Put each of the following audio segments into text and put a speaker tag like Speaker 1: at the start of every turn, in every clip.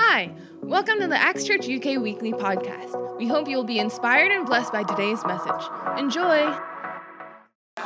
Speaker 1: Hi, welcome to the Acts Church UK Weekly Podcast. We hope you will be inspired and blessed by today's message. Enjoy!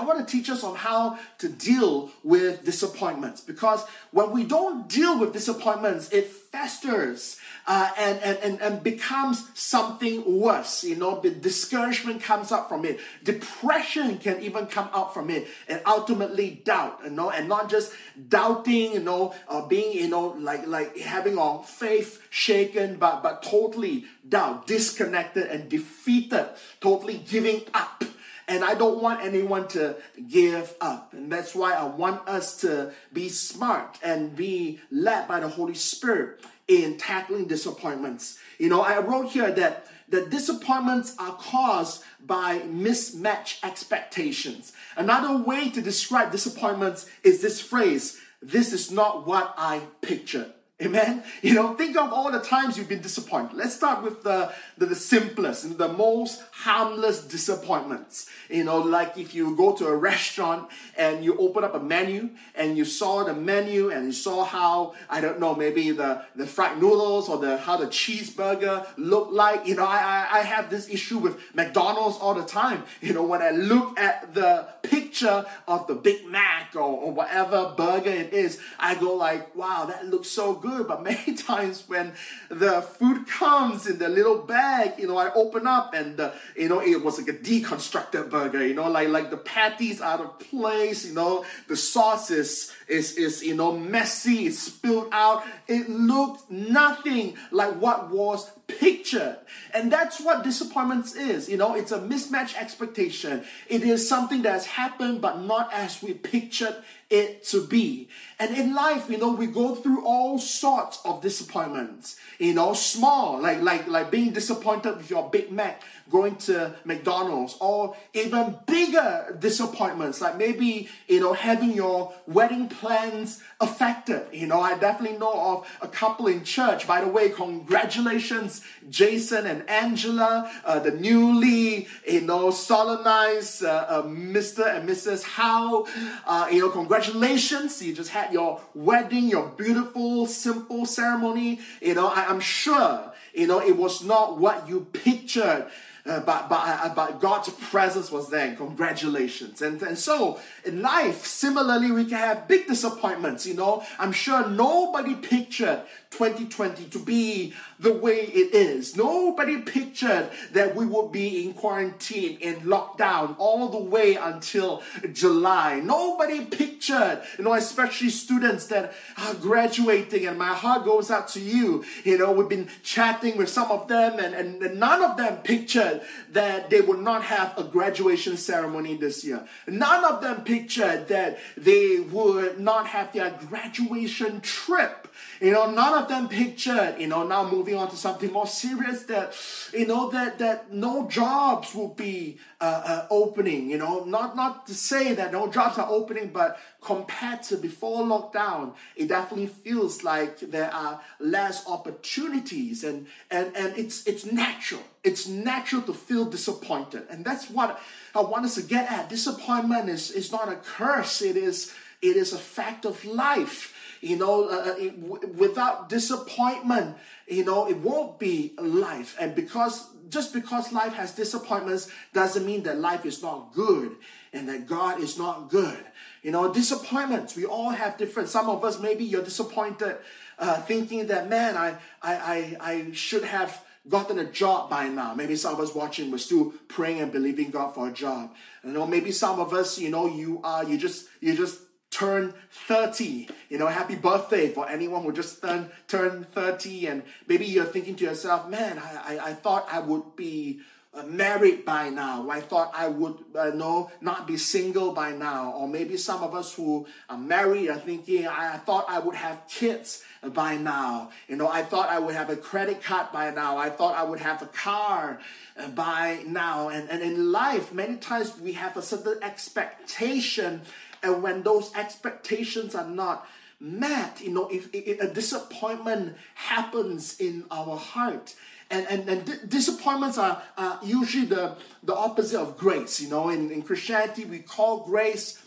Speaker 2: I want to teach us on how to deal with disappointments because when we don't deal with disappointments, it festers uh, and, and, and, and becomes something worse. You know, the discouragement comes up from it, depression can even come out from it, and ultimately doubt. You know, and not just doubting. You know, uh, being you know like like having our faith shaken, but but totally doubt, disconnected, and defeated, totally giving up. And I don't want anyone to give up. And that's why I want us to be smart and be led by the Holy Spirit in tackling disappointments. You know, I wrote here that the disappointments are caused by mismatched expectations. Another way to describe disappointments is this phrase this is not what I pictured. Amen. You know, think of all the times you've been disappointed. Let's start with the, the, the simplest, the most harmless disappointments. You know, like if you go to a restaurant and you open up a menu and you saw the menu and you saw how, I don't know, maybe the, the fried noodles or the how the cheeseburger looked like. You know, I, I, I have this issue with McDonald's all the time. You know, when I look at the picture of the Big Mac or, or whatever burger it is, I go like, wow, that looks so good. But many times when the food comes in the little bag, you know, I open up and the, you know, it was like a deconstructed burger, you know, like like the patties out of place, you know, the sauce is is, is you know messy, it's spilled out. It looked nothing like what was pictured. And that's what disappointments is. You know, it's a mismatched expectation. It is something that has happened, but not as we pictured it to be. And in life, you know, we go through all sorts of disappointments. You know, small, like like like being disappointed with your Big Mac, going to McDonald's, or even bigger disappointments, like maybe you know having your wedding plans affected. You know, I definitely know of a couple in church. By the way, congratulations, Jason and Angela, uh, the newly you know solemnized uh, uh, Mr. and Mrs. Howe. Uh, you know, congratulations, you just had your wedding, your beautiful, simple ceremony. You know, I, I'm sure, you know, it was not what you pictured. Uh, but, but, but God's presence was there. Congratulations. And, and so in life, similarly, we can have big disappointments. You know, I'm sure nobody pictured 2020 to be the way it is. Nobody pictured that we would be in quarantine, in lockdown all the way until July. Nobody pictured, you know, especially students that are graduating, and my heart goes out to you. You know, we've been chatting with some of them, and, and none of them pictured that they would not have a graduation ceremony this year. None of them pictured that they would not have their graduation trip. You know, none of them pictured, you know, now moving on to something more serious that, you know, that, that no jobs will be uh, uh, opening, you know, not, not to say that no jobs are opening, but compared to before lockdown, it definitely feels like there are less opportunities and, and, and it's, it's natural. It's natural to feel disappointed. And that's what I want us to get at. Disappointment is, is not a curse. It is, it is a fact of life. You know, uh, uh it, w- without disappointment, you know, it won't be life. And because just because life has disappointments doesn't mean that life is not good and that God is not good. You know, disappointments, we all have different. Some of us, maybe you're disappointed uh, thinking that, man, I, I, I, I should have gotten a job by now. Maybe some of us watching we're still praying and believing God for a job. You know, maybe some of us, you know, you are you just you just turn 30. You know, happy birthday for anyone who just turned turn 30. And maybe you're thinking to yourself, man, I, I, I thought I would be uh, married by now. I thought I would uh, no not be single by now. Or maybe some of us who are married are thinking, I, I thought I would have kids by now. You know, I thought I would have a credit card by now. I thought I would have a car uh, by now. And, and in life, many times we have a certain expectation and when those expectations are not met, you know, if, if a disappointment happens in our heart, and, and, and disappointments are, usually the, the opposite of grace. You know, in, in Christianity, we call grace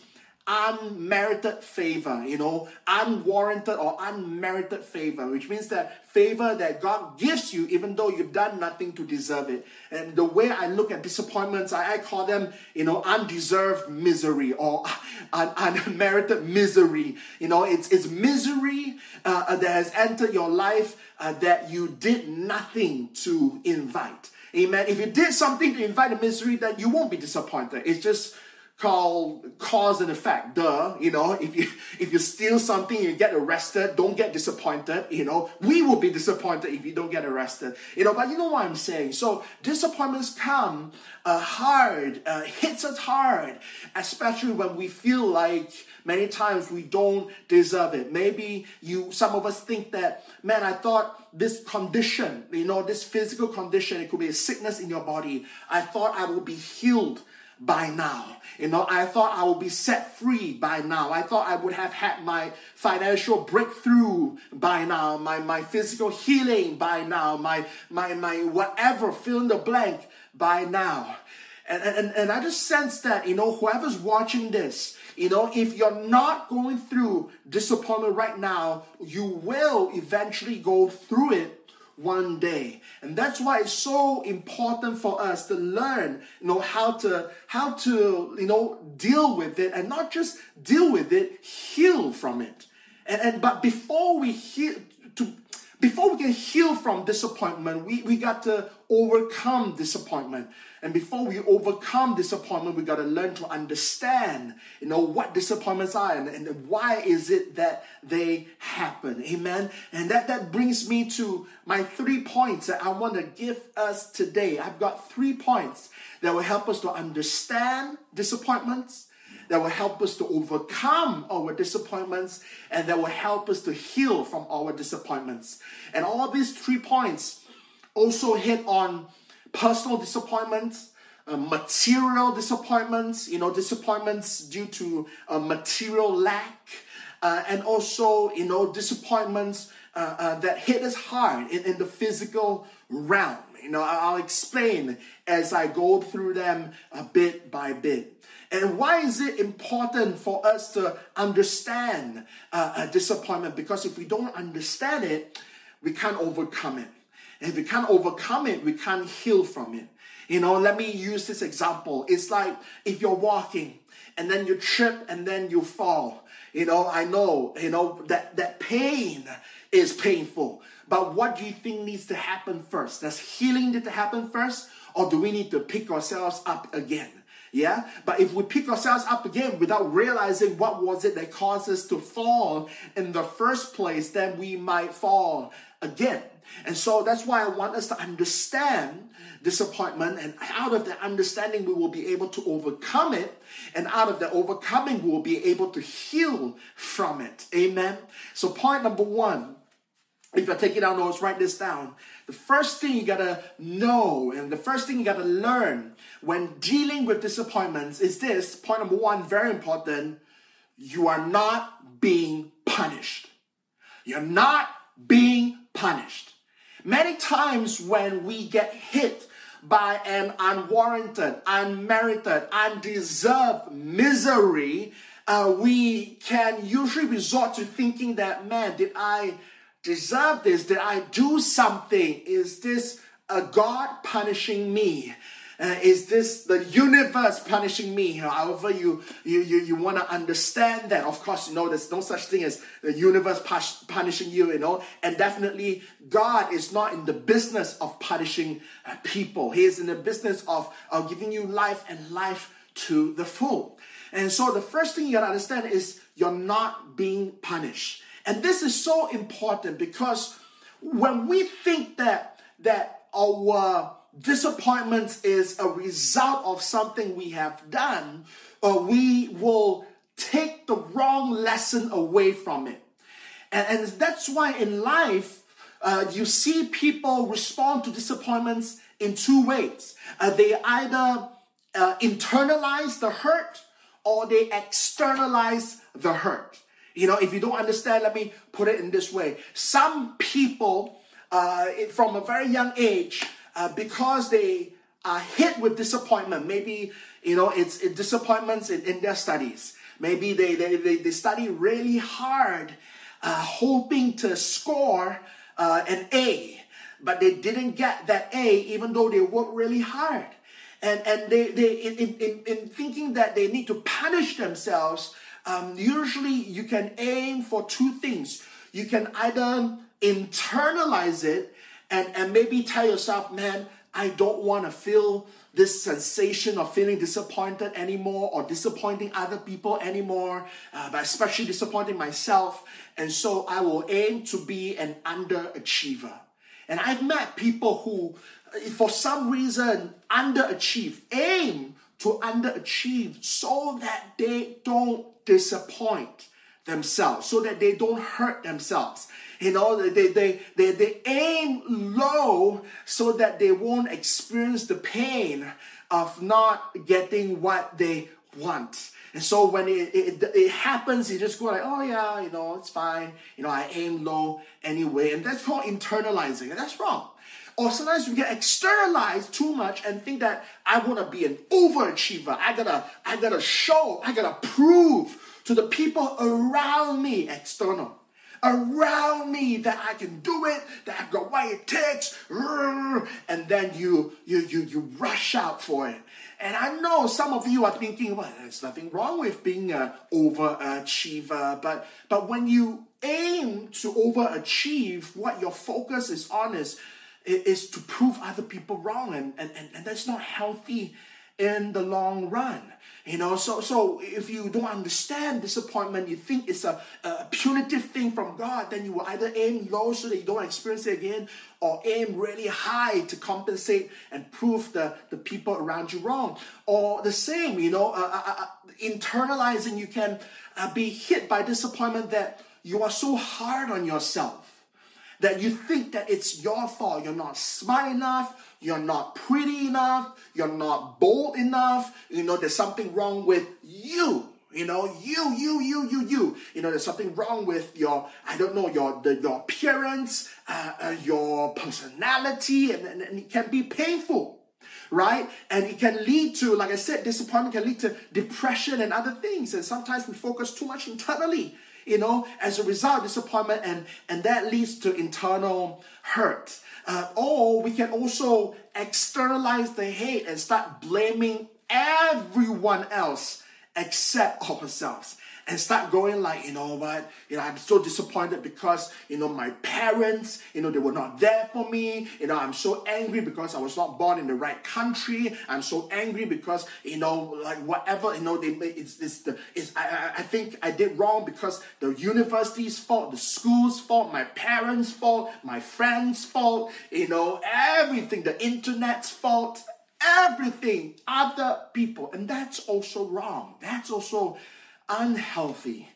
Speaker 2: unmerited favor, you know, unwarranted or unmerited favor, which means that favor that God gives you even though you've done nothing to deserve it. And the way I look at disappointments, I, I call them, you know, undeserved misery or un, unmerited misery. You know, it's, it's misery uh, that has entered your life uh, that you did nothing to invite. Amen. If you did something to invite a misery, then you won't be disappointed. It's just called cause and effect. Duh. You know, if you if you steal something, you get arrested. Don't get disappointed. You know, we will be disappointed if you don't get arrested. You know, but you know what I'm saying. So disappointments come uh, hard, uh, hits us hard, especially when we feel like many times we don't deserve it. Maybe you, some of us think that, man, I thought this condition, you know, this physical condition, it could be a sickness in your body. I thought I would be healed by now. You know, I thought I would be set free by now. I thought I would have had my financial breakthrough by now, my, my physical healing by now, my, my, my whatever, fill in the blank by now. And, and, and I just sense that, you know, whoever's watching this, you know, if you're not going through disappointment right now, you will eventually go through it one day. And that's why it's so important for us to learn, you know, how to how to, you know, deal with it and not just deal with it, heal from it. And, and but before we heal to before we can heal from disappointment, we, we got to overcome disappointment. And before we overcome disappointment, we got to learn to understand, you know, what disappointments are and, and why is it that they happen. Amen. And that, that brings me to my three points that I want to give us today. I've got three points that will help us to understand disappointments, that will help us to overcome our disappointments, and that will help us to heal from our disappointments. And all these three points also hit on personal disappointments, uh, material disappointments, you know, disappointments due to uh, material lack, uh, and also, you know, disappointments uh, uh, that hit us hard in, in the physical realm. You know, I'll explain as I go through them a bit by bit. And why is it important for us to understand uh, a disappointment? Because if we don't understand it, we can't overcome it. And if we can't overcome it, we can't heal from it. You know, let me use this example. It's like if you're walking and then you trip and then you fall. You know, I know, you know, that, that pain is painful. But what do you think needs to happen first? Does healing need to happen first? Or do we need to pick ourselves up again? Yeah, but if we pick ourselves up again without realizing what was it that caused us to fall in the first place, then we might fall again. And so that's why I want us to understand disappointment, and out of that understanding, we will be able to overcome it, and out of the overcoming, we will be able to heal from it. Amen. So, point number one if you're taking down notes, write this down. The first thing you gotta know and the first thing you gotta learn when dealing with disappointments is this point number one, very important. You are not being punished. You're not being punished. Many times when we get hit by an unwarranted, unmerited, undeserved misery, uh, we can usually resort to thinking that, man, did I deserve this? Did I do something? Is this a God punishing me? Uh, is this the universe punishing me? However, you you you, you want to understand that. Of course, you know there's no such thing as the universe punishing you. You know, and definitely God is not in the business of punishing uh, people. He is in the business of of giving you life and life to the full. And so the first thing you gotta understand is you're not being punished. And this is so important because when we think that that our disappointments is a result of something we have done, or we will take the wrong lesson away from it. And, and that's why in life, uh, you see people respond to disappointments in two ways. Uh, they either uh, internalize the hurt or they externalize the hurt. You know, if you don't understand, let me put it in this way. Some people, uh, from a very young age, uh, because they are hit with disappointment, maybe, you know, it's it, disappointments in, in their studies. Maybe they, they, they, they study really hard, uh, hoping to score uh, an A, but they didn't get that A even though they worked really hard. And, and they, they in, in, in thinking that they need to punish themselves, um, usually you can aim for two things. You can either internalize it and, and maybe tell yourself, man, I don't want to feel this sensation of feeling disappointed anymore or disappointing other people anymore, uh, but especially disappointing myself. And so I will aim to be an underachiever. And I've met people who, uh, for some reason, underachieve, aim to underachieve so that they don't disappoint themselves, so that they don't hurt themselves. You know, they, they, they, they aim low so that they won't experience the pain of not getting what they want. And so when it, it, it happens, you just go like, oh yeah, you know, it's fine. You know, I aim low anyway. And that's called internalizing. And that's wrong. Or sometimes we get externalized too much and think that I want to be an overachiever. I gotta, I gotta show, I gotta prove to the people around me, external around me that I can do it, that I've got what it takes, and then you you you you rush out for it. And I know some of you are thinking, well, there's nothing wrong with being an overachiever, but but when you aim to overachieve, what your focus is on is is to prove other people wrong, and, and, and, and that's not healthy in the long run. You know, so so if you don't understand disappointment, you think it's a, a punitive thing from God, then you will either aim low so that you don't experience it again, or aim really high to compensate and prove the, the people around you wrong. Or the same, you know, uh, uh, uh, internalizing, you can uh, be hit by disappointment that you are so hard on yourself that you think that it's your fault. You're not smart enough, you're not pretty enough, you're not bold enough, you know, there's something wrong with you. You know, you, you, you, you, you. You know, there's something wrong with your, I don't know, your the, your appearance, uh, uh, your personality, and, and, and it can be painful right? And it can lead to, like I said, disappointment can lead to depression and other things. And sometimes we focus too much internally you know, as a result, disappointment, and, and that leads to internal hurt. Uh, or we can also externalize the hate and start blaming everyone else except ourselves and start going like, you know what, you know, I'm so disappointed because, you know, my parents, you know, they were not there for me. You know, I'm so angry because I was not born in the right country. I'm so angry because, you know, like whatever, you know, they made, it's, it's the, it's, I, I think I did wrong because the university's fault, the school's fault, my parents' fault, my friends' fault, you know, everything, the internet's fault, everything, other people. And that's also wrong. That's also unhealthy.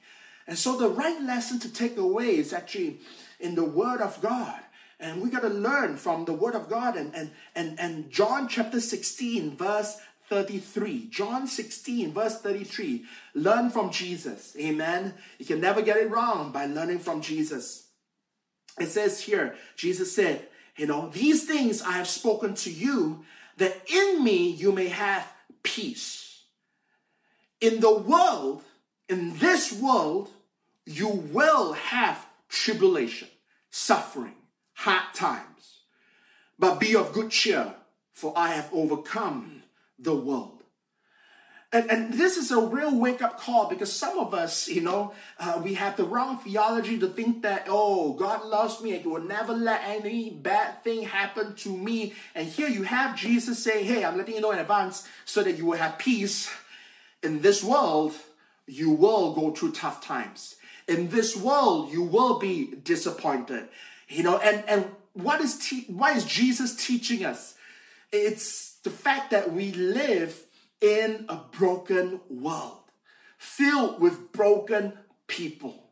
Speaker 2: And so the right lesson to take away is actually in the Word of God. And we got to learn from the Word of God and, and, and, and John chapter 16, verse 33. John 16, verse 33. Learn from Jesus. Amen. You can never get it wrong by learning from Jesus. It says here, Jesus said, You know, these things I have spoken to you, that in me you may have peace. In the world, in this world, you will have tribulation, suffering, hard times. But be of good cheer, for I have overcome the world. And, and this is a real wake up call because some of us, you know, uh, we have the wrong theology to think that, oh, God loves me and He will never let any bad thing happen to me. And here you have Jesus saying, hey, I'm letting you know in advance so that you will have peace in this world you will go through tough times. In this world, you will be disappointed. You know, and, and what is te- why is Jesus teaching us? It's the fact that we live in a broken world, filled with broken people.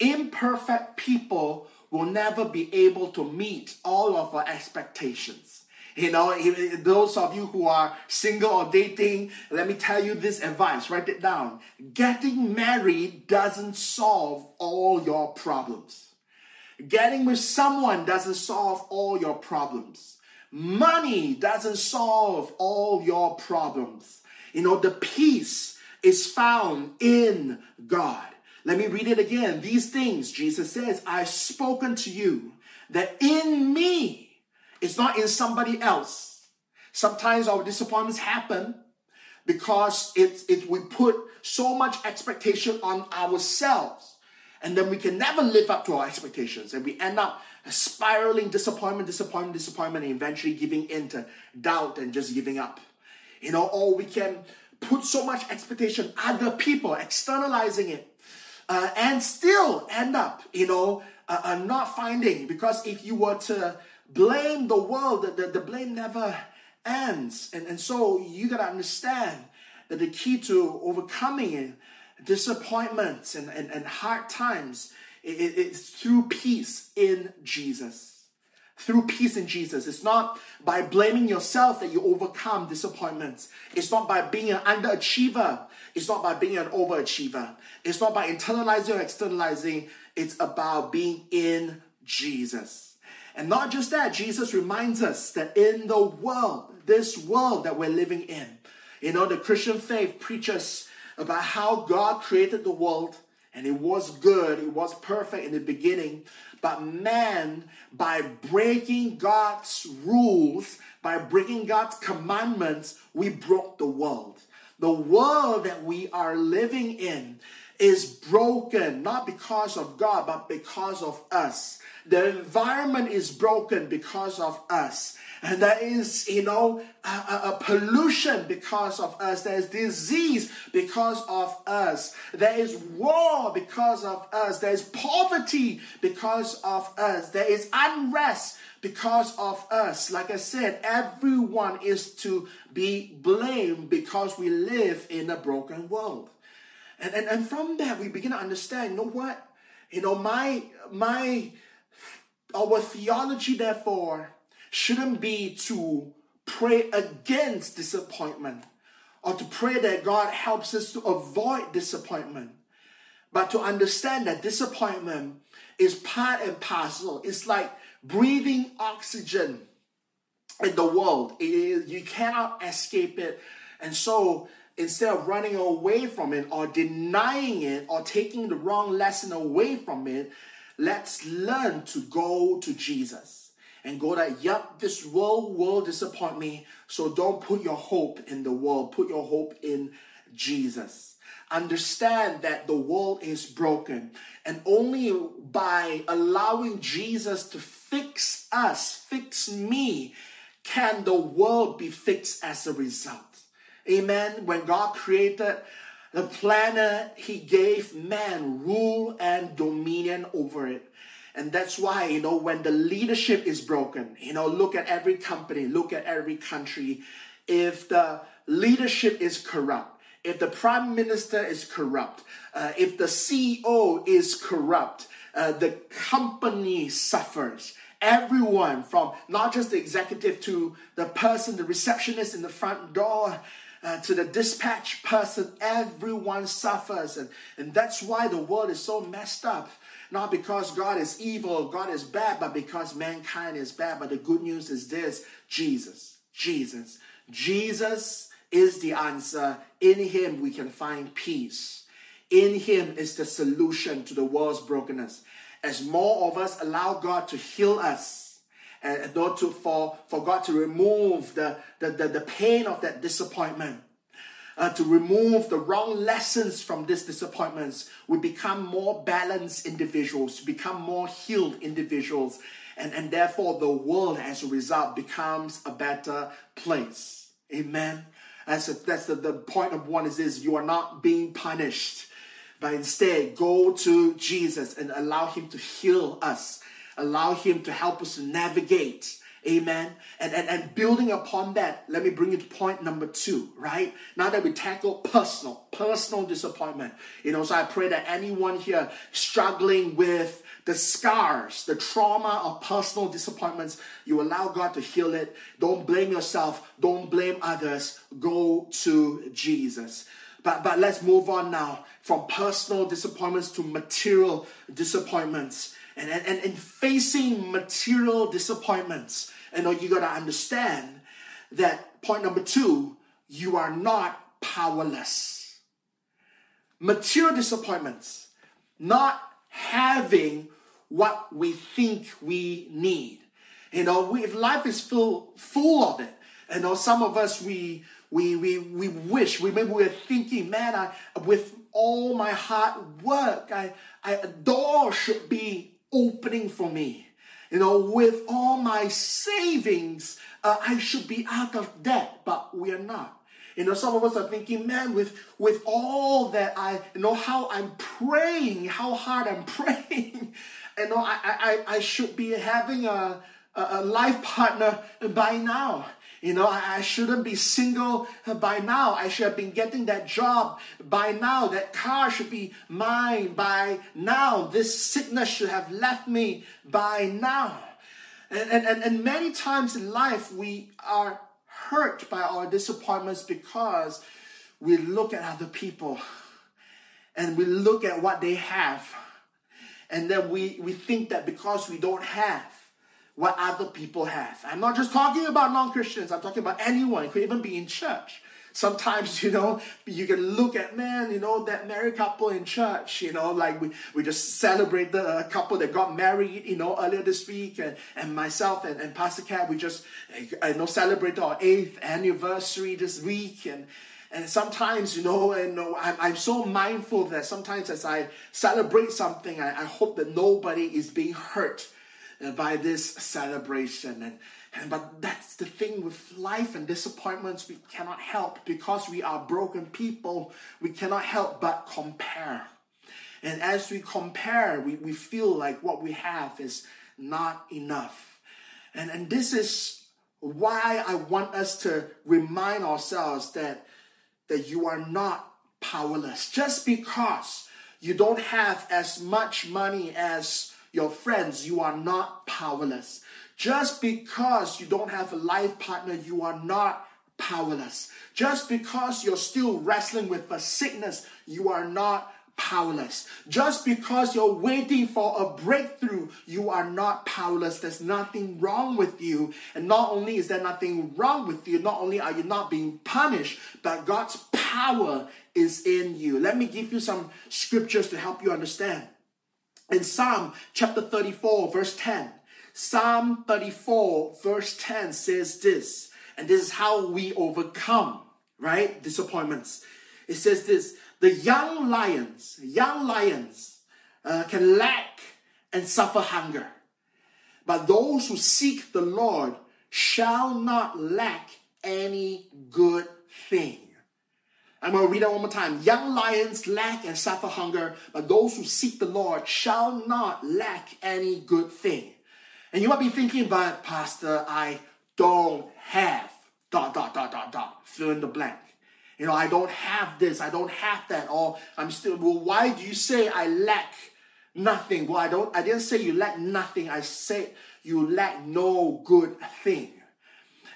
Speaker 2: Imperfect people will never be able to meet all of our expectations. You know, those of you who are single or dating, let me tell you this advice write it down. Getting married doesn't solve all your problems. Getting with someone doesn't solve all your problems. Money doesn't solve all your problems. You know, the peace is found in God. Let me read it again. These things, Jesus says, I've spoken to you that in me, it's not in somebody else. Sometimes our disappointments happen because it's it, we put so much expectation on ourselves. And then we can never live up to our expectations. And we end up spiraling disappointment disappointment disappointment and eventually giving in to doubt and just giving up. You know or we can put so much expectation other people externalizing it uh, and still end up you know uh, uh, not finding. Because if you were to blame the world the, the, the blame never ends. And, and so you got to understand that the key to overcoming disappointments and, and, and hard times is it, through peace in Jesus. Through peace in Jesus. It's not by blaming yourself that you overcome disappointments. It's not by being an underachiever. It's not by being an overachiever. It's not by internalizing or externalizing. It's about being in Jesus. And not just that, Jesus reminds us that in the world, this world that we're living in. You know, the Christian faith preaches about how God created the world and it was good, it was perfect in the beginning. But man, by breaking God's rules, by breaking God's commandments, we broke the world. The world that we are living in is broken, not because of God, but because of us. The environment is broken because of us. And there is, you know, a, a, pollution because of us. There is disease because of us. There is war because of us. There is poverty because of us. There is unrest because of us. Like I said, everyone is to be blamed because we live in a broken world. And, and, and from that, we begin to understand, you know what? You know, my, my, our theology, therefore, shouldn't be to pray against disappointment or to pray that God helps us to avoid disappointment, but to understand that disappointment is part and parcel. It's like breathing oxygen in the world. you cannot escape it. And so instead of running away from it or denying it or taking the wrong lesson away from it, let's learn to go to Jesus and go that, yep, this world will disappoint me. So don't put your hope in the world. Put your hope in Jesus. Understand that the world is broken. And only by allowing Jesus to fix us, fix me, can the world be fixed as a result. Amen. When God created the planet, He gave man rule and dominion over it. And that's why, you know, when the leadership is broken, you know, look at every company, look at every country. If the leadership is corrupt, if the prime minister is corrupt, uh, if the CEO is corrupt, uh, the company suffers. Everyone, from not just the executive to the person, the receptionist in the front door, uh, to the dispatch person, everyone suffers. And, and that's why the world is so messed up. Not because God is evil, God is bad, but because mankind is bad. But the good news is this Jesus, Jesus, Jesus is the answer. In Him, we can find peace. In Him is the solution to the world's brokenness. As more of us allow God to heal us, and not to for, for God to remove the, the, the, the pain of that disappointment, uh, to remove the wrong lessons from these disappointments, we become more balanced individuals, become more healed individuals, and, and therefore the world as a result becomes a better place. Amen. That's, a, that's the, the point of one is this you are not being punished, but instead go to Jesus and allow Him to heal us, allow Him to help us navigate Amen. And, and, and building upon that, let me bring you to point number two, right? Now that we tackle personal, personal disappointment, you know, so I pray that anyone here struggling with the scars, the trauma of personal disappointments, you allow God to heal it. Don't blame yourself. Don't blame others. Go to Jesus. But, but let's move on now from personal disappointments to material disappointments. And, and, and facing material disappointments, uh, you know, you got to understand that point number two, you are not powerless. material disappointments, not having what we think we need. You know, we, if life is full full of it, you know, some of us we we we we wish we maybe we're thinking, man, I with all my hard work, I, I door should be opening for me. You know, with all my savings, uh, I should be out of debt, but we are not. You know, some of us are thinking, man, with with all that I you know how I'm praying, how hard I'm praying, you know, I I, I should be having a, a, a life partner by now. You know, I, I shouldn't be single uh, by now. I should have been getting that job by now. That car should be mine by now. This sickness should have left me by now. And, and, and many times in life, we are hurt by our disappointments because we look at other people and we look at what they have. And then we, we think that because we don't have what other people have. I'm not just talking about non Christians, I'm talking about anyone. It could even be in church. Sometimes, you know, you can look at, man, you know, that married couple in church, you know, like we, we just celebrated a uh, couple that got married, you know, earlier this week. And, and myself and, and Pastor Cat, we just, uh, you know, celebrated our eighth anniversary this week. And, and sometimes, you know, and I'm, I'm so mindful that sometimes as I celebrate something, I, I hope that nobody is being hurt Uh, by this celebration. And, and but that's the thing with life and disappointments, we cannot help because we are broken people, we cannot help but compare. And as we compare, we, we feel like what we have is not enough. And, and this is why I want us to remind ourselves that, that you are not powerless. Just because you don't have as much money as your friends, you are not powerless. Just because you don't have a life partner, you are not powerless. Just because you're still wrestling with a sickness, you are not powerless. Just because you're waiting for a breakthrough, you are not powerless. There's nothing wrong with you. And not only is there nothing wrong with you, not only are you not being punished, but God's power is in you. Let me give you some scriptures to help you understand. In Psalm chapter 34, verse 10, Psalm 34, verse 10 says this, and this is how we overcome, right? Disappointments. It says this the young lions, young lions uh, can lack and suffer hunger, but those who seek the Lord shall not lack any good thing. I'm going to read that one more time. Young lions lack and suffer hunger, but those who seek the Lord shall not lack any good thing. And you might be thinking, but Pastor, I don't have dot dot dot dot dot. Fill in the blank. You know, I don't have this, I don't have that, or I'm still. Well, why do you say I lack nothing? Well, I don't. I didn't say you lack nothing. I said you lack no good thing.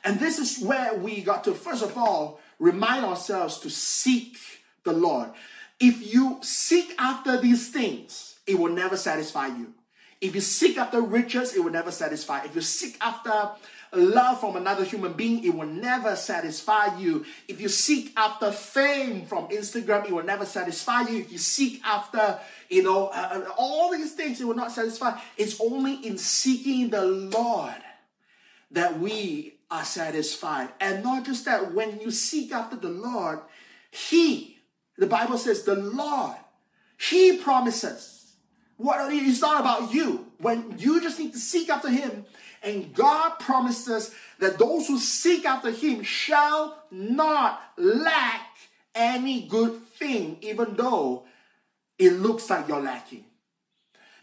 Speaker 2: And this is where we got to. First of all, remind ourselves to seek the Lord. If you seek after these things, it will never satisfy you. If you seek after riches, it will never satisfy. If you seek after love from another human being, it will never satisfy you. If you seek after fame from Instagram, it will never satisfy you. If you seek after, you know, uh, uh all these things, it will not satisfy. It's only in seeking the Lord that we are satisfied. And not just that, when you seek after the Lord, He, the Bible says, the Lord, He promises. What it's not about you. When you just need to seek after Him, and God promises that those who seek after Him shall not lack any good thing, even though it looks like you're lacking.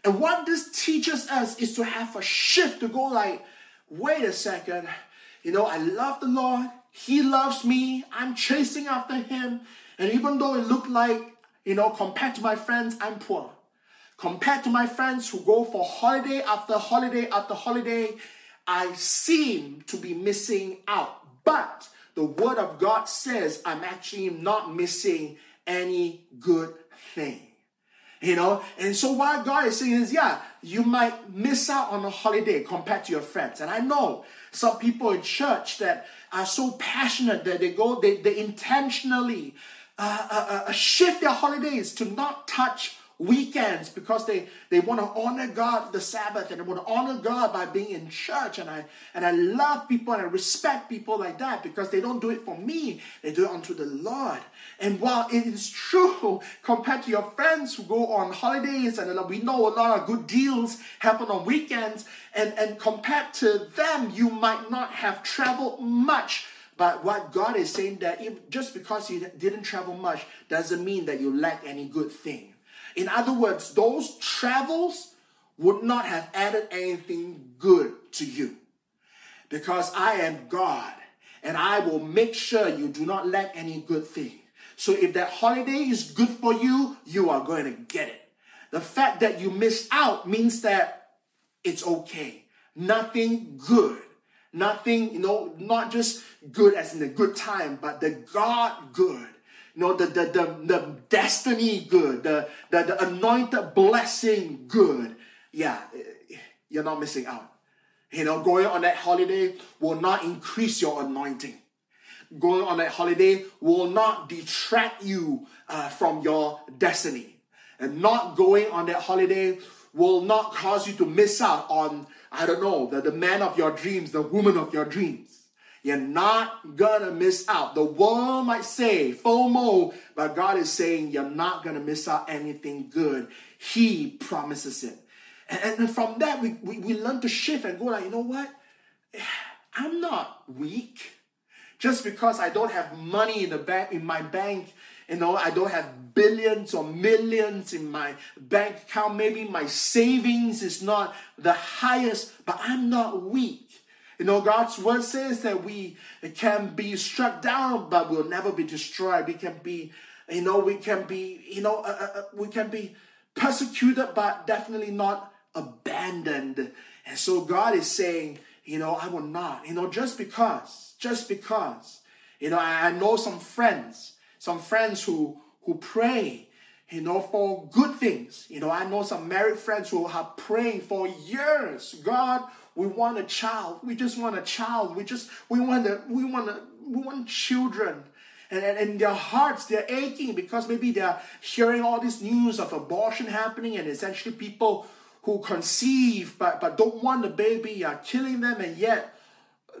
Speaker 2: And what this teaches us is to have a shift to go like, wait a second, you know, I love the Lord. He loves me. I'm chasing after Him. And even though it looked like, you know, compared to my friends, I'm poor. Compared to my friends who go for holiday after holiday after holiday, I seem to be missing out. But the Word of God says I'm actually not missing any good thing. You know, and so what God is saying is, yeah, you might miss out on a holiday compared to your friends. And I know some people in church that are so passionate that they go, they, they intentionally uh, uh, uh, shift their holidays to not touch weekends because they, they want to honor God the Sabbath and they want to honor God by being in church. And I and I love people and I respect people like that because they don't do it for me, they do it unto the Lord. And while it is true compared to your friends who go on holidays and we know a lot of good deals happen on weekends, and, and compared to them, you might not have traveled much. But what God is saying that if, just because you didn't travel much doesn't mean that you lack any good thing. In other words, those travels would not have added anything good to you. Because I am God and I will make sure you do not lack any good thing. So if that holiday is good for you, you are going to get it. The fact that you miss out means that it's okay. Nothing good. Nothing, you know, not just good as in a good time, but the God good you know, the, the, the, the destiny good, the, the, the anointed blessing good. Yeah, you're not missing out. You know, going on that holiday will not increase your anointing. Going on that holiday will not detract you uh, from your destiny. And not going on that holiday will not cause you to miss out on, I don't know, the, the man of your dreams, the woman of your dreams. You're not gonna miss out. The world might say FOMO, but God is saying you're not gonna miss out anything good. He promises it. And, and from that, we, we, we learn to shift and go like, you know what? I'm not weak. Just because I don't have money in the bank in my bank, you know, I don't have billions or millions in my bank account. Maybe my savings is not the highest, but I'm not weak. You know, God's word says that we can be struck down, but we'll never be destroyed. We can be, you know, we can be, you know, uh, uh, uh, we can be persecuted, but definitely not abandoned. And so God is saying, you know, I will not, you know, just because, just because, you know, I, I know some friends, some friends who who pray, you know, for good things. You know, I know some married friends who have praying for years. God, we want a child. We just want a child. We just we want to we want to we want children. And, and, and their hearts, they're aching because maybe they're hearing all this news of abortion happening and essentially people who conceive but, but don't want the baby are killing them and yet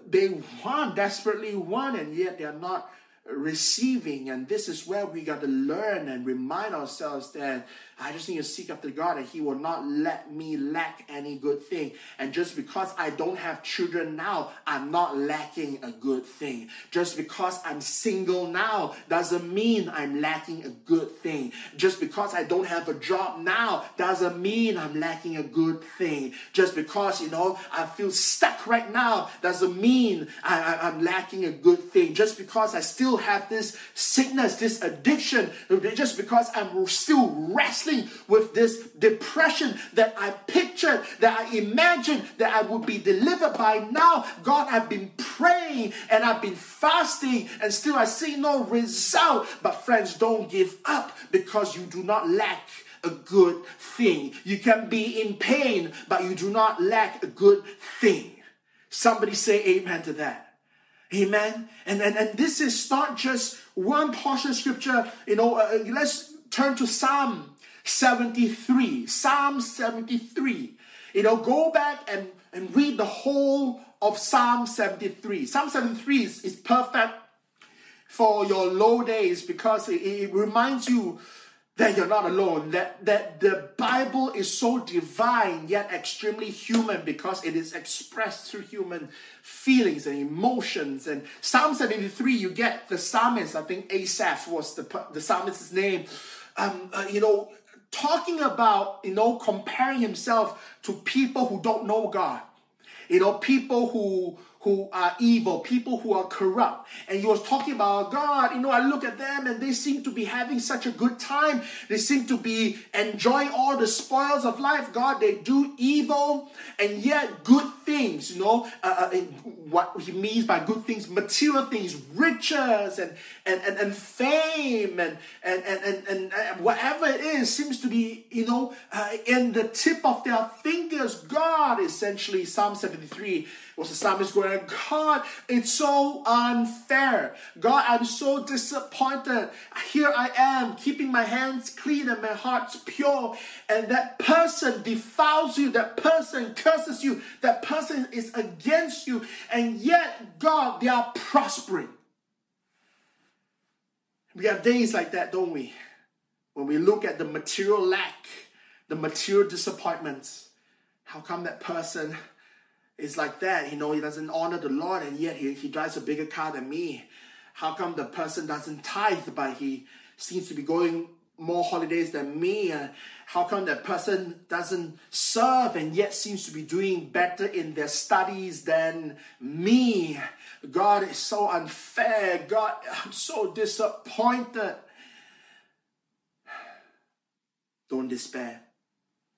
Speaker 2: they want, desperately want, and yet they're not receiving. And this is where we got to learn and remind ourselves that I just need to seek after God and He will not let me lack any good thing. And just because I don't have children now, I'm not lacking a good thing. Just because I'm single now doesn't mean I'm lacking a good thing. Just because I don't have a job now doesn't mean I'm lacking a good thing. Just because, you know, I feel stuck right now doesn't mean I, I'm lacking a good thing. Just because I still have this sickness, this addiction, just because I'm still wrestling wrestling with this depression that I pictured, that I imagined that I would be delivered by now. God, I've been praying and I've been fasting and still I see no result. But friends, don't give up because you do not lack a good thing. You can be in pain, but you do not lack a good thing. Somebody say amen to that. Amen. And, and, and this is not just one portion of scripture. You know, uh, let's turn to Psalm 73, Psalm 73. You know, go back and, and read the whole of Psalm 73. Psalm 73 is, is perfect for your low days because it, it reminds you that you're not alone, that, that the Bible is so divine yet extremely human because it is expressed through human feelings and emotions. And Psalm 73, you get the psalmist, I think Asaph was the, the psalmist's name, um, uh, you know, talking about, you know, comparing himself to people who don't know God. You know, people who who are evil, people who are corrupt. And he was talking about God, you know, I look at them and they seem to be having such a good time. They seem to be enjoying all the spoils of life. God, they do evil and yet good things you know, uh, uh, what he means by good things, material things, riches and and, and, and fame and, and, and, and, and whatever it is seems to be, you know, uh, in the tip of their fingers. God, essentially, Psalm 73 was the psalmist going, God, it's so unfair. God, I'm so disappointed. Here I am, keeping my hands clean and my heart's pure. And that person defiles you, that person curses you, that person is against you. And yet, God, they are prospering. We have days like that, don't we? When we look at the material lack, the material disappointments. How come that person is like that. You know, he doesn't honor the Lord and yet he, he drives a bigger car than me. How come the person doesn't tithe but he seems to be going more holidays than me? Uh, how come that person doesn't serve and yet seems to be doing better in their studies than me? God is so unfair. God, I'm so disappointed. Don't despair.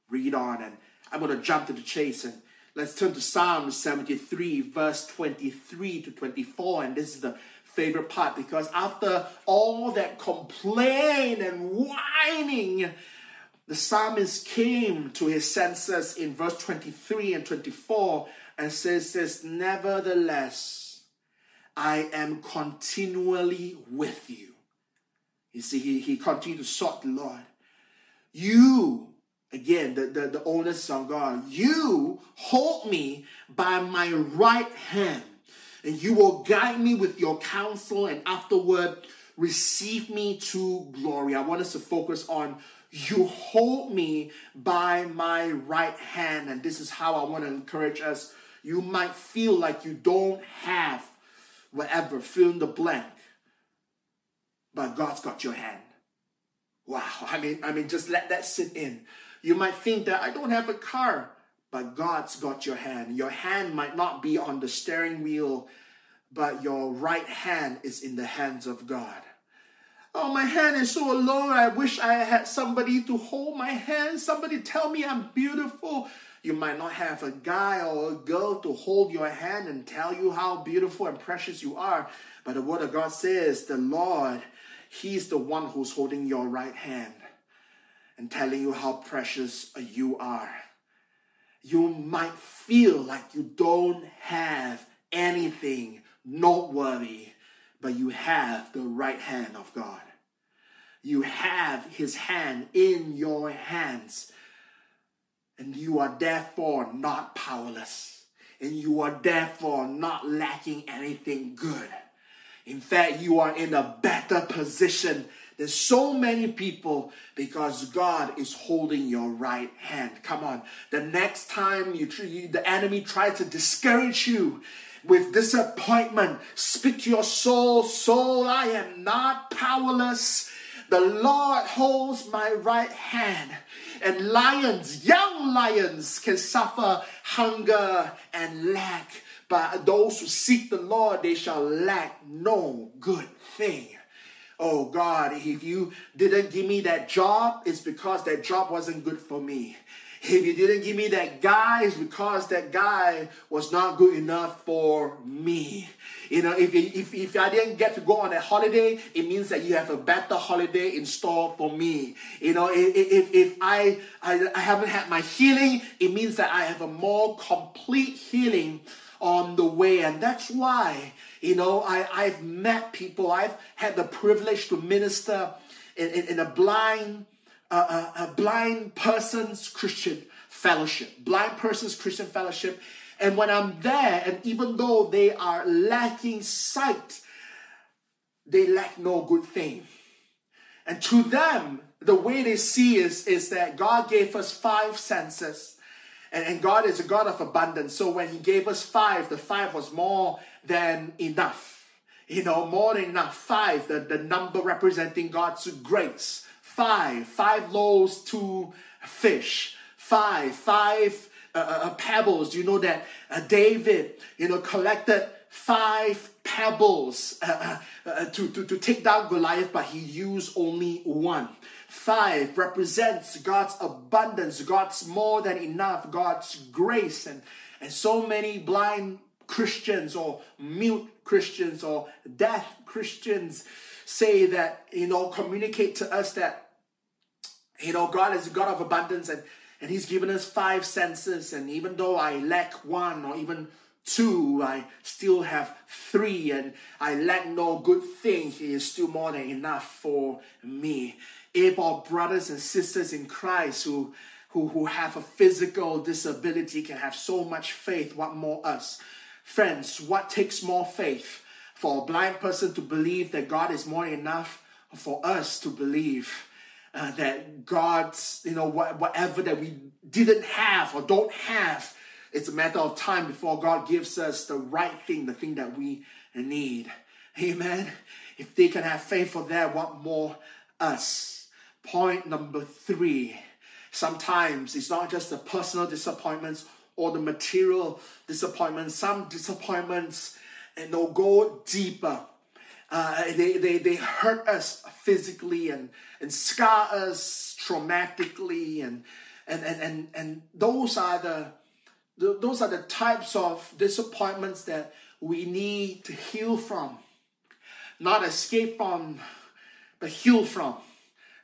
Speaker 2: Read on, and I'm going to jump to the chase and Let's turn to Psalm 73, verse 23 to 24. And this is the favorite part because after all that complaint and whining, the psalmist came to his senses in verse 23 and 24 and says this Nevertheless, I am continually with you. You see, he, he continued to sought the Lord. You Again, the, the, the onus on God. You hold me by my right hand, and you will guide me with your counsel, and afterward receive me to glory. I want us to focus on you hold me by my right hand. And this is how I want to encourage us. You might feel like you don't have whatever, fill in the blank, but God's got your hand. Wow. I mean, I mean, just let that sit in. You might think that I don't have a car, but God's got your hand. Your hand might not be on the steering wheel, but your right hand is in the hands of God. Oh, my hand is so alone. I wish I had somebody to hold my hand, somebody tell me I'm beautiful. You might not have a guy or a girl to hold your hand and tell you how beautiful and precious you are. But the Word of God says, the Lord, He's the one who's holding your right hand and telling you how precious you are. You might feel like you don't have anything noteworthy, but you have the right hand of God. You have His hand in your hands, and you are therefore not powerless, and you are therefore not lacking anything good. In fact, you are in a better position there's so many people because God is holding your right hand. Come on. The next time you, the enemy tries to discourage you with disappointment, speak to your soul, soul, I am not powerless. The Lord holds my right hand. And lions, young lions, can suffer hunger and lack. But those who seek the Lord, they shall lack no good thing. Oh God, if you didn't give me that job, it's because that job wasn't good for me. If you didn't give me that guy, it's because that guy was not good enough for me. You know, if, if, if I didn't get to go on a holiday, it means that you have a better holiday in store for me. You know, if, if, if I, I, I haven't had my healing, it means that I have a more complete healing on the way. And that's why, you know, I, I've met people, I've had the privilege to minister in, in, in a blind, uh, a, a blind person's Christian fellowship, blind person's Christian fellowship. And when I'm there, and even though they are lacking sight, they lack no good thing. And to them, the way they see is, is that God gave us five senses and, and God is a God of abundance. So when He gave us five, the five was more than enough. You know, more than enough. Five, the, the number representing God's grace. Five, five loaves, two fish. Five, five uh, uh, uh pebbles. You know that uh, David, you know, collected five pebbles uh, uh, uh, to, to, to take down Goliath, but he used only one. Five represents God's abundance, God's more than enough, God's grace. And And so many blind Christians or mute Christians or deaf Christians say that, you know, communicate to us that, you know, God is a God of abundance and, and He's given us five senses. And even though I lack one or even two, I still have three, and I lack no good thing. He is still more than enough for me. If our brothers and sisters in Christ who who, who have a physical disability can have so much faith, what more us? Friends, what takes more faith? For a blind person to believe that God is more enough, for us to believe uh, that God's, you know, whatever that we didn't have or don't have, it's a matter of time before God gives us the right thing, the thing that we need. Amen. If they can have faith for that, what more us? Point number three Sometimes it's not just the personal disappointments or the material disappointments. Some disappointments, and they'll go deeper. Uh, they, they, they hurt us physically and, and scar us traumatically and, and, and, and, and those are the, the those are the types of disappointments that we need to heal from not escape from but heal from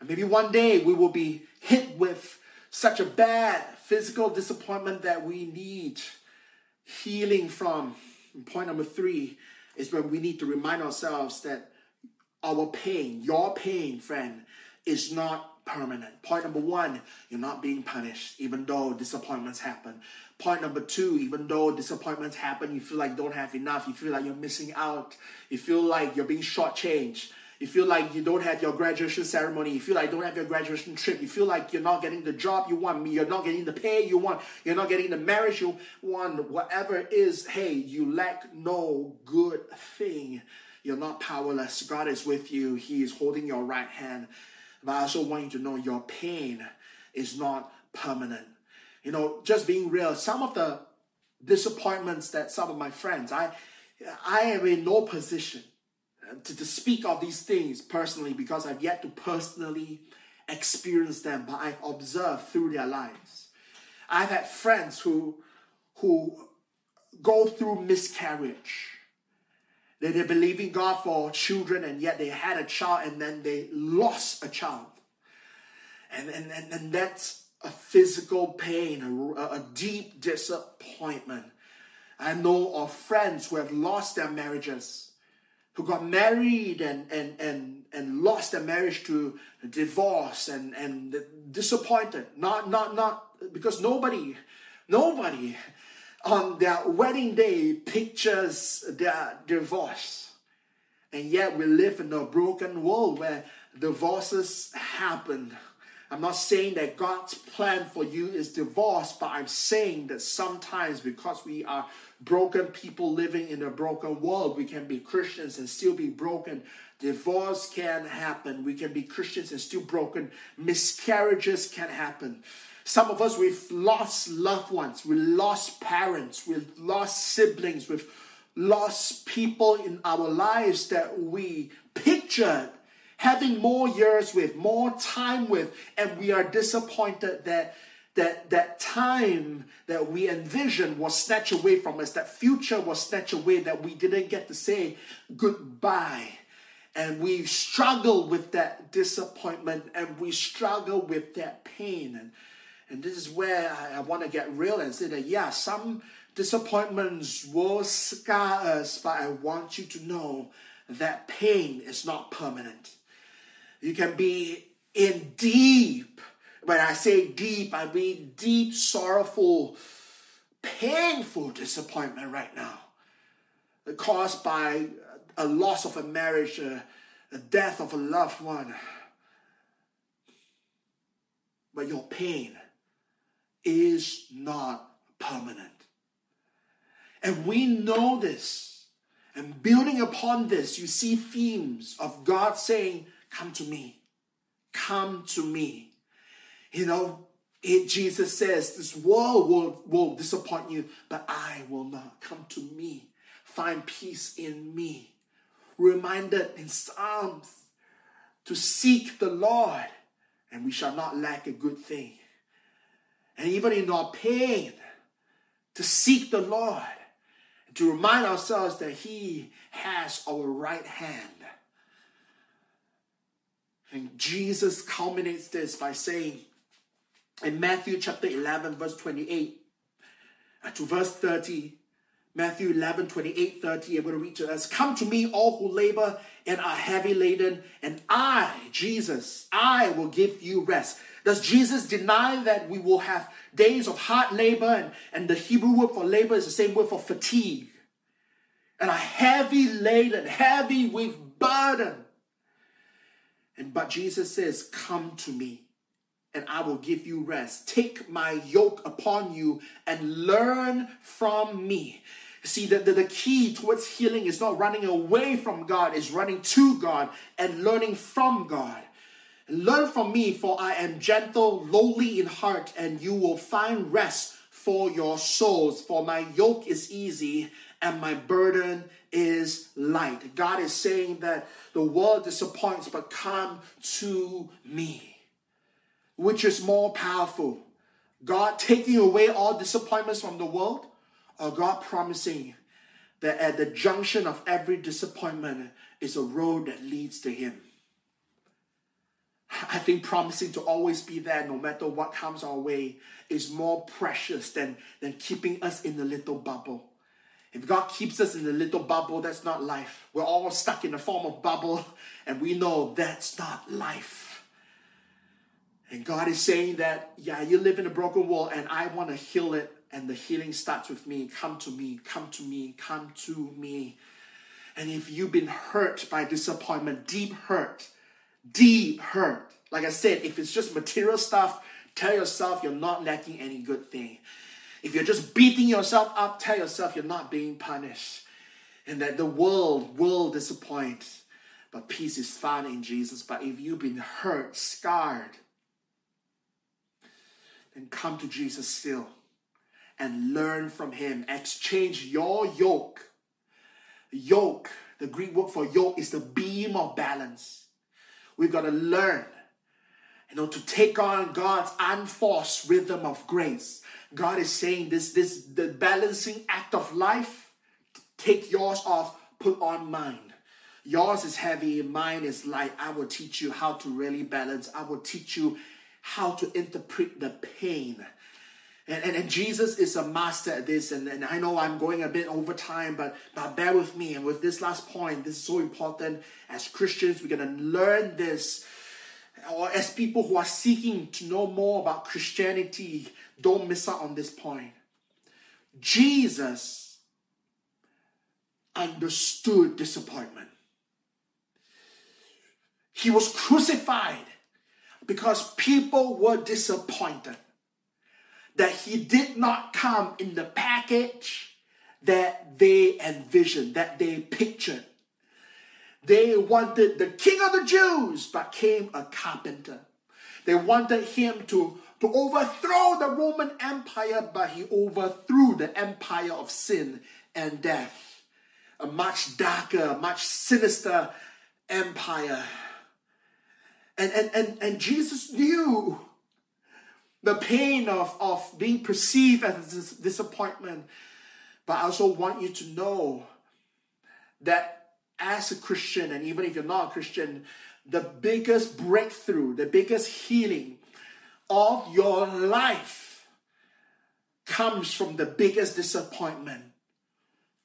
Speaker 2: and maybe one day we will be hit with such a bad physical disappointment that we need healing from. And point number three is when we need to remind ourselves that our pain, your pain, friend, is not permanent. Point number one, you're not being punished, even though disappointments happen. Point number two, even though disappointments happen, you feel like you don't have enough, you feel like you're missing out, you feel like you're being shortchanged you feel like you don't have your graduation ceremony, you feel like you don't have your graduation trip, you feel like you're not getting the job you want, you're not getting the pay you want, you're not getting the marriage you want, whatever is, hey, you lack no good thing. You're not powerless. God is with you, He is holding your right hand. But I also want you to know your pain is not permanent. You know, just being real, some of the disappointments that some of my friends, I I am in no position to, to speak of these things personally because I've yet to personally experience them, but I've observed through their lives. I've had friends who who go through miscarriage. They, they believe in God for children, and yet they had a child and then they lost a child. And, and, and, and that's a physical pain, a, a deep disappointment. I know of friends who have lost their marriages who got married and, and, and, and lost their marriage to divorce and, and disappointed. Not, not, not, because nobody, nobody on their wedding day pictures their divorce. And yet we live in a broken world where divorces happen. I'm not saying that God's plan for you is divorce, but I'm saying that sometimes because we are broken people living in a broken world. We can be Christians and still be broken. Divorce can happen. We can be Christians and still broken. Miscarriages can happen. Some of us, we've lost loved ones, we lost parents, we've lost siblings, we've lost people in our lives that we pictured having more years with, more time with, and we are disappointed that that that time that we envisioned was snatched away from us that future was snatched away that we didn't get to say goodbye. And we struggle with that disappointment and we struggle with that pain. And and this is where I, I want to get real and say that yeah some disappointments will scar us but i want you to know that pain is not permanent. You can be in deep when I say deep, I mean deep, sorrowful, painful disappointment right now, caused by a loss of a marriage, a, a death of a loved one. But your pain is not permanent. And we know this. And building upon this, you see themes of God saying, Come to me. Come to me. You know, it, Jesus says, This world will, will disappoint you, but I will not. Come to me. Find peace in me. Reminded in Psalms to seek the Lord, and we shall not lack a good thing. And even in our pain, to seek the Lord, to remind ourselves that He has our right hand. And Jesus culminates this by saying in Matthew chapter 11, verse 28 uh, to verse 30, Matthew 11, 28, 30, I'm going to read to us. Come to me, all who labor and are heavy laden, and I, Jesus, I will give you rest. Does Jesus deny that we will have days of hard labor? And, and the Hebrew word for labor is the same word for fatigue. And are heavy laden, heavy with burden. And but Jesus says, Come to me, and I will give you rest. Take my yoke upon you and learn from me. See, the, the, the, key towards healing is not running away from God, is running to God and learning from God. Learn from me, for I am gentle, lowly in heart, and you will find rest for your souls. For my yoke is easy and my burden is light. God is saying that the world disappoints, but come to me. Which is more powerful? God taking away all disappointments from the world, or God promising that at the junction of every disappointment is a road that leads to Him? I think promising to always be there no matter what comes our way is more precious than, than keeping us in the little bubble. If God keeps us in the little bubble, that's not life. We're all stuck in a form of bubble, and we know that's not life. And God is saying that, yeah, you live in a broken world, and I want to heal it. And the healing starts with me. Come to me, come to me, come to me. And if you've been hurt by disappointment, deep hurt, deep hurt, like I said, if it's just material stuff, tell yourself you're not lacking any good thing. If you're just beating yourself up, tell yourself you're not being punished and that the world will disappoint. But peace is found in Jesus. But if you've been hurt, scarred, then come to Jesus still and learn from Him. Exchange your yoke. Yoke, the Greek word for yoke is the beam of balance. We've got to learn, you know, to take on God's unforced rhythm of grace God is saying this, this the balancing act of life, take yours off, put on mine. Yours is heavy, mine is light. I will teach you how to really balance. I will teach you how to interpret the pain. And, and, and Jesus is a master at this. And, and I know I'm going a bit over time, but, but bear with me. And with this last point, this is so important. As Christians, we're going to learn this. Or as people who are seeking to know more about Christianity, don't miss out on this point. Jesus understood disappointment. He was crucified because people were disappointed that he did not come in the package that they envisioned, that they pictured. They wanted the king of the Jews, but came a carpenter. They wanted him to to overthrow the Roman Empire, but he overthrew the empire of sin and death. A much darker, much sinister empire. And, and, and, and Jesus knew the pain of, of being perceived as a disappointment. But I also want you to know that as a Christian, and even if you're not a Christian, the biggest breakthrough, the biggest healing, of your life comes from the biggest disappointment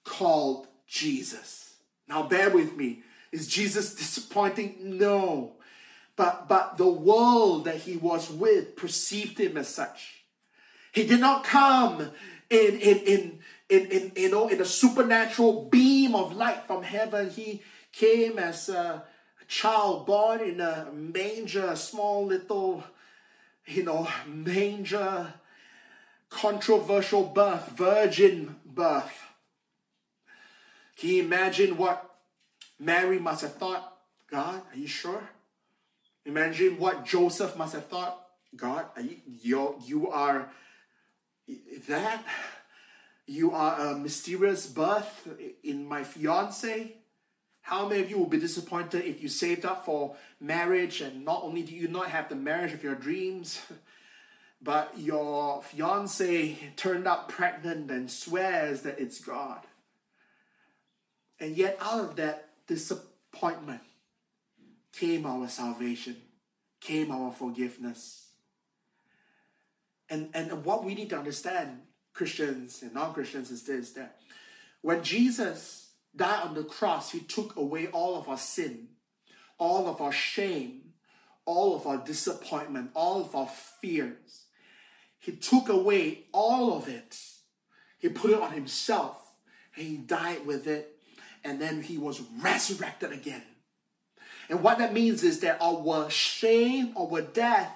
Speaker 2: called Jesus. Now, bear with me. Is Jesus disappointing? No. But, but the world that he was with perceived him as such. He did not come in, in, in, in, in, you know, in a supernatural beam of light from heaven. He came as a child born in a manger, a small little you know, manger, controversial birth, virgin birth. Can you imagine what Mary must have thought? God, are you sure? Imagine what Joseph must have thought. God, you you are that? You are a mysterious birth in my fiance? How many of you will be disappointed if you saved up for marriage and not only do you not have the marriage of your dreams, but your fiance turned up pregnant and swears that it's God. And yet, out of that disappointment came our salvation, came our forgiveness. And, and what we need to understand, Christians and non Christians, is this that when Jesus died on the cross, he took away all of our sin, all of our shame, all of our disappointment, all of our fears. He took away all of it. He put it on himself and he died with it. And then he was resurrected again. And what that means is that our shame, our death,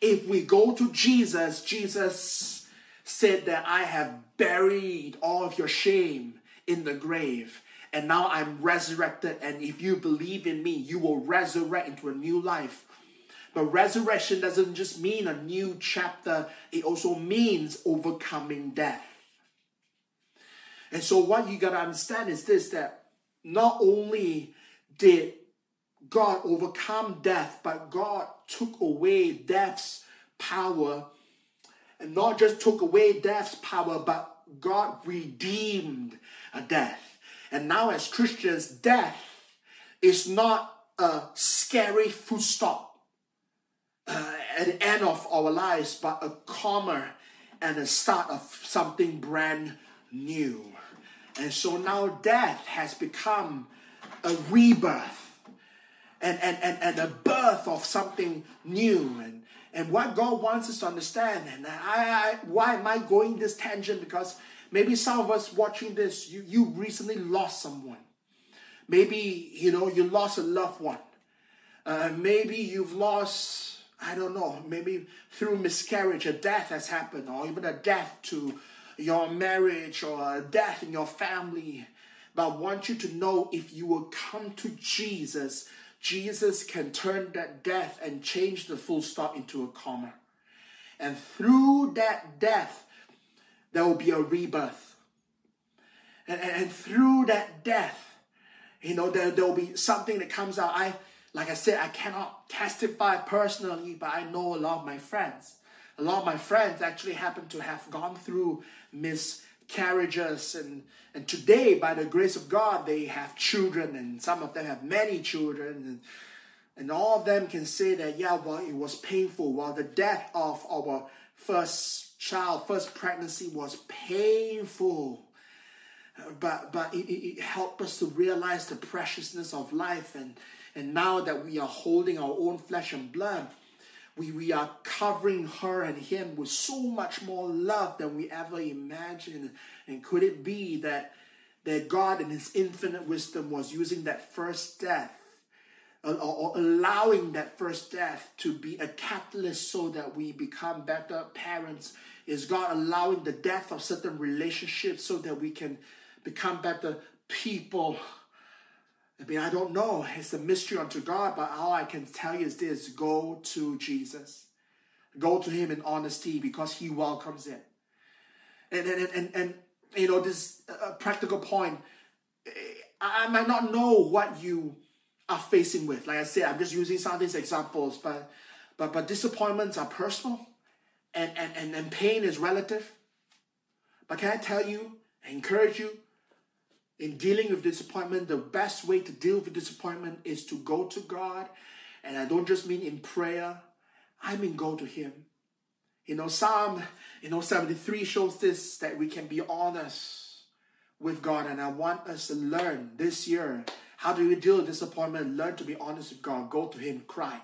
Speaker 2: if we go to Jesus, Jesus said that I have buried all of your shame in the grave. And now I'm resurrected. And if you believe in me, you will resurrect into a new life. But resurrection doesn't just mean a new chapter, it also means overcoming death. And so, what you got to understand is this that not only did God overcome death, but God took away death's power. And not just took away death's power, but God redeemed a death. And now, as Christians, death is not a scary footstop uh, at the end of our lives, but a comma and a start of something brand new. And so now death has become a rebirth and, and, and, and a birth of something new. And, and what God wants us to understand. And I, I, why am I going this tangent? Because maybe some of us watching this, you, you recently lost someone. Maybe, you know, you lost a loved one. Uh, maybe you've lost, I don't know, maybe through miscarriage, a death has happened, or even a death to your marriage, or a death in your family. But I want you to know if you will come to Jesus, Jesus can turn that death and change the full stop into a comma. And through that death, there will be a rebirth. And, and, and through that death, you know, there, there will be something that comes out. I, like I said, I cannot testify personally, but I know a lot of my friends. A lot of my friends actually happen to have gone through mis carriages and and today by the grace of god they have children and some of them have many children. And and all of them can say that yeah well it was painful. While the death of our first child first pregnancy was painful. But but it, it, it helped us to realize the preciousness of life. And and now that we are holding our own flesh and blood we, we are covering her and him with so much more love than we ever imagined. And could it be that, that God, in His infinite wisdom, was using that first death, uh, or, or allowing that first death to be a catalyst so that we become better parents? Is God allowing the death of certain relationships so that we can become better people? I mean, I don't know. It's a mystery unto God, but all I can tell you is this go to Jesus. Go to Him in honesty because He welcomes it. And, and, and, and you know, this uh, practical point, I might not know what you are facing with. Like I said, I'm just using some of these examples, but but but disappointments are personal and, and, and, and pain is relative. But can I tell you, encourage you, in dealing with disappointment, the best way to deal with disappointment is to go to God. And I don't just mean in prayer, I mean go to Him. You know, Psalm, you know, 73 shows this that we can be honest with God. And I want us to learn this year how do we deal with disappointment? Learn to be honest with God. Go to Him, cry.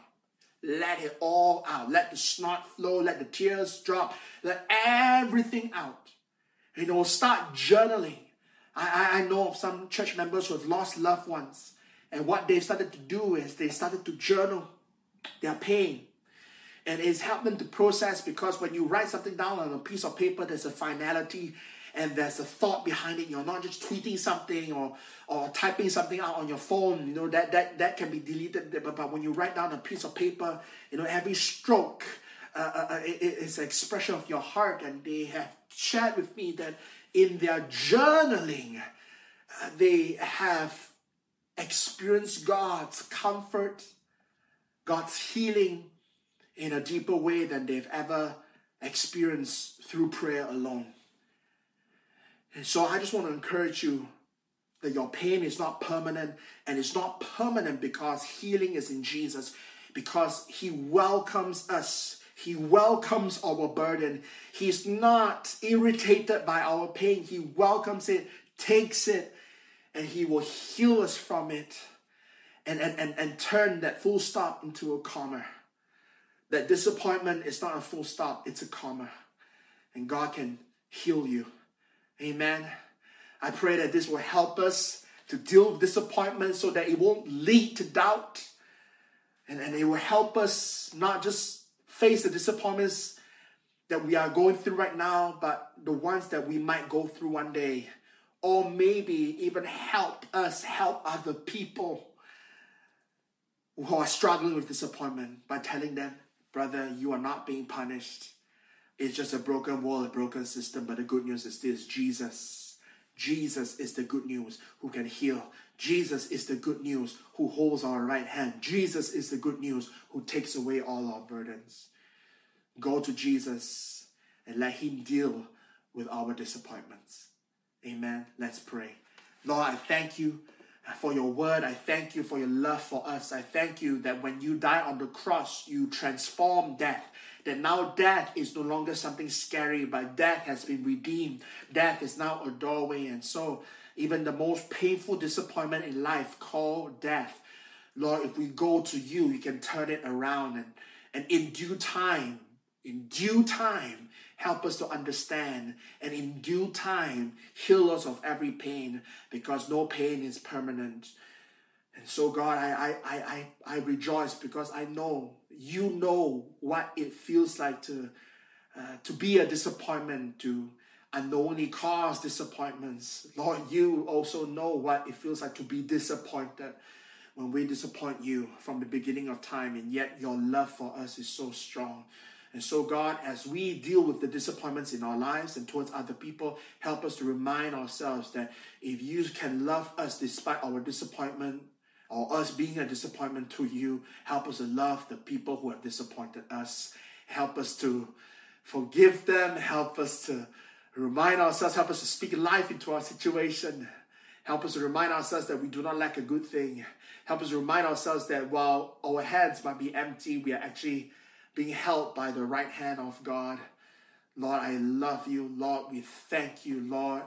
Speaker 2: Let it all out. Let the snot flow. Let the tears drop. Let everything out. You know, start journaling. I, I know of some church members who have lost loved ones. And what they've started to do is they started to journal their pain. And it's helped them to process because when you write something down on a piece of paper, there's a finality and there's a thought behind it. You're not just tweeting something or, or typing something out on your phone. You know, that, that, that can be deleted. But, but when you write down a piece of paper, you know, every stroke uh, uh, uh it, an expression of your heart. And they have shared with me that in their journaling, uh, they have experienced God's comfort, God's healing in a deeper way than they've ever experienced through prayer alone. And so I just want to encourage you that your pain is not permanent and it's not permanent because healing is in Jesus, because He welcomes us. He welcomes our burden. He's not irritated by our pain. He welcomes it, takes it, and He will heal us from it and, and, and, and turn that full stop into a comma. That disappointment is not a full stop, it's a comma. And God can heal you. Amen. I pray that this will help us to deal with disappointment so that it won't lead to doubt. And, and it will help us not just face the disappointments that we are going through right now, but the ones that we might go through one day. Or maybe even help us help other people who are struggling with disappointment by telling them, brother, you are not being punished. It's just a broken world, a broken system, but the good news is this Jesus. Jesus is the good news who can heal. Jesus is the good news who holds our right hand. Jesus is the good news who takes away all our burdens. Go to Jesus and let Him deal with our disappointments. Amen. Let's pray. Lord, I thank you for your word. I thank you for your love for us. I thank you that when you die on the cross, you transform death. That now death is no longer something scary, but death has been redeemed. Death is now a doorway. And so, even the most painful disappointment in life called death, Lord, if we go to you, you can turn it around. And, and in due time, in due time, Help us to understand and in due time heal us of every pain because no pain is permanent. And so, God, I, I, I, I rejoice because I know you know what it feels like to, uh, to be a disappointment, to unknowingly cause disappointments. Lord, you also know what it feels like to be disappointed when we disappoint you from the beginning of time, and yet your love for us is so strong. And so, God, as we deal with the disappointments in our lives and towards other people, help us to remind ourselves that if you can love us despite our disappointment or us being a disappointment to you, help us to love the people who have disappointed us. Help us to forgive them. Help us to remind ourselves, help us to speak life into our situation. Help us to remind ourselves that we do not lack a good thing. Help us to remind ourselves that while our hands might be empty, we are actually being held by the right hand of God. Lord, I love you. Lord, we thank you, Lord.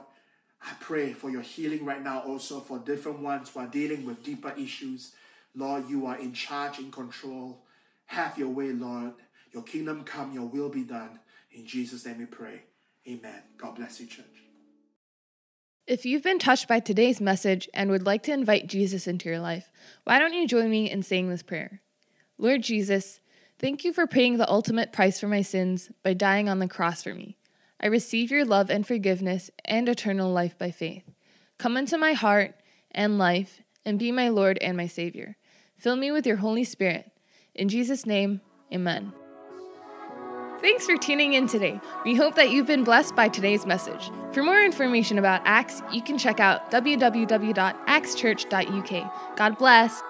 Speaker 2: I pray for your healing right now, also for different ones who are dealing with deeper issues. Lord, you are in charge, in control. Have your way, Lord. Your kingdom come, your will be done. In Jesus' name we pray. Amen. God bless you, church.
Speaker 1: If you've been touched by today's message and would like to invite Jesus into your life, why don't you join me in saying this prayer? Lord Jesus, Thank you for paying the ultimate price for my sins by dying on the cross for me. I receive your love and forgiveness and eternal life by faith. Come into my heart and life and be my Lord and my Savior. Fill me with your Holy Spirit. In Jesus' name, amen. Thanks for tuning in today. We hope that you've been blessed by today's message. For more information about Acts, you can check out www.actschurch.uk. God bless.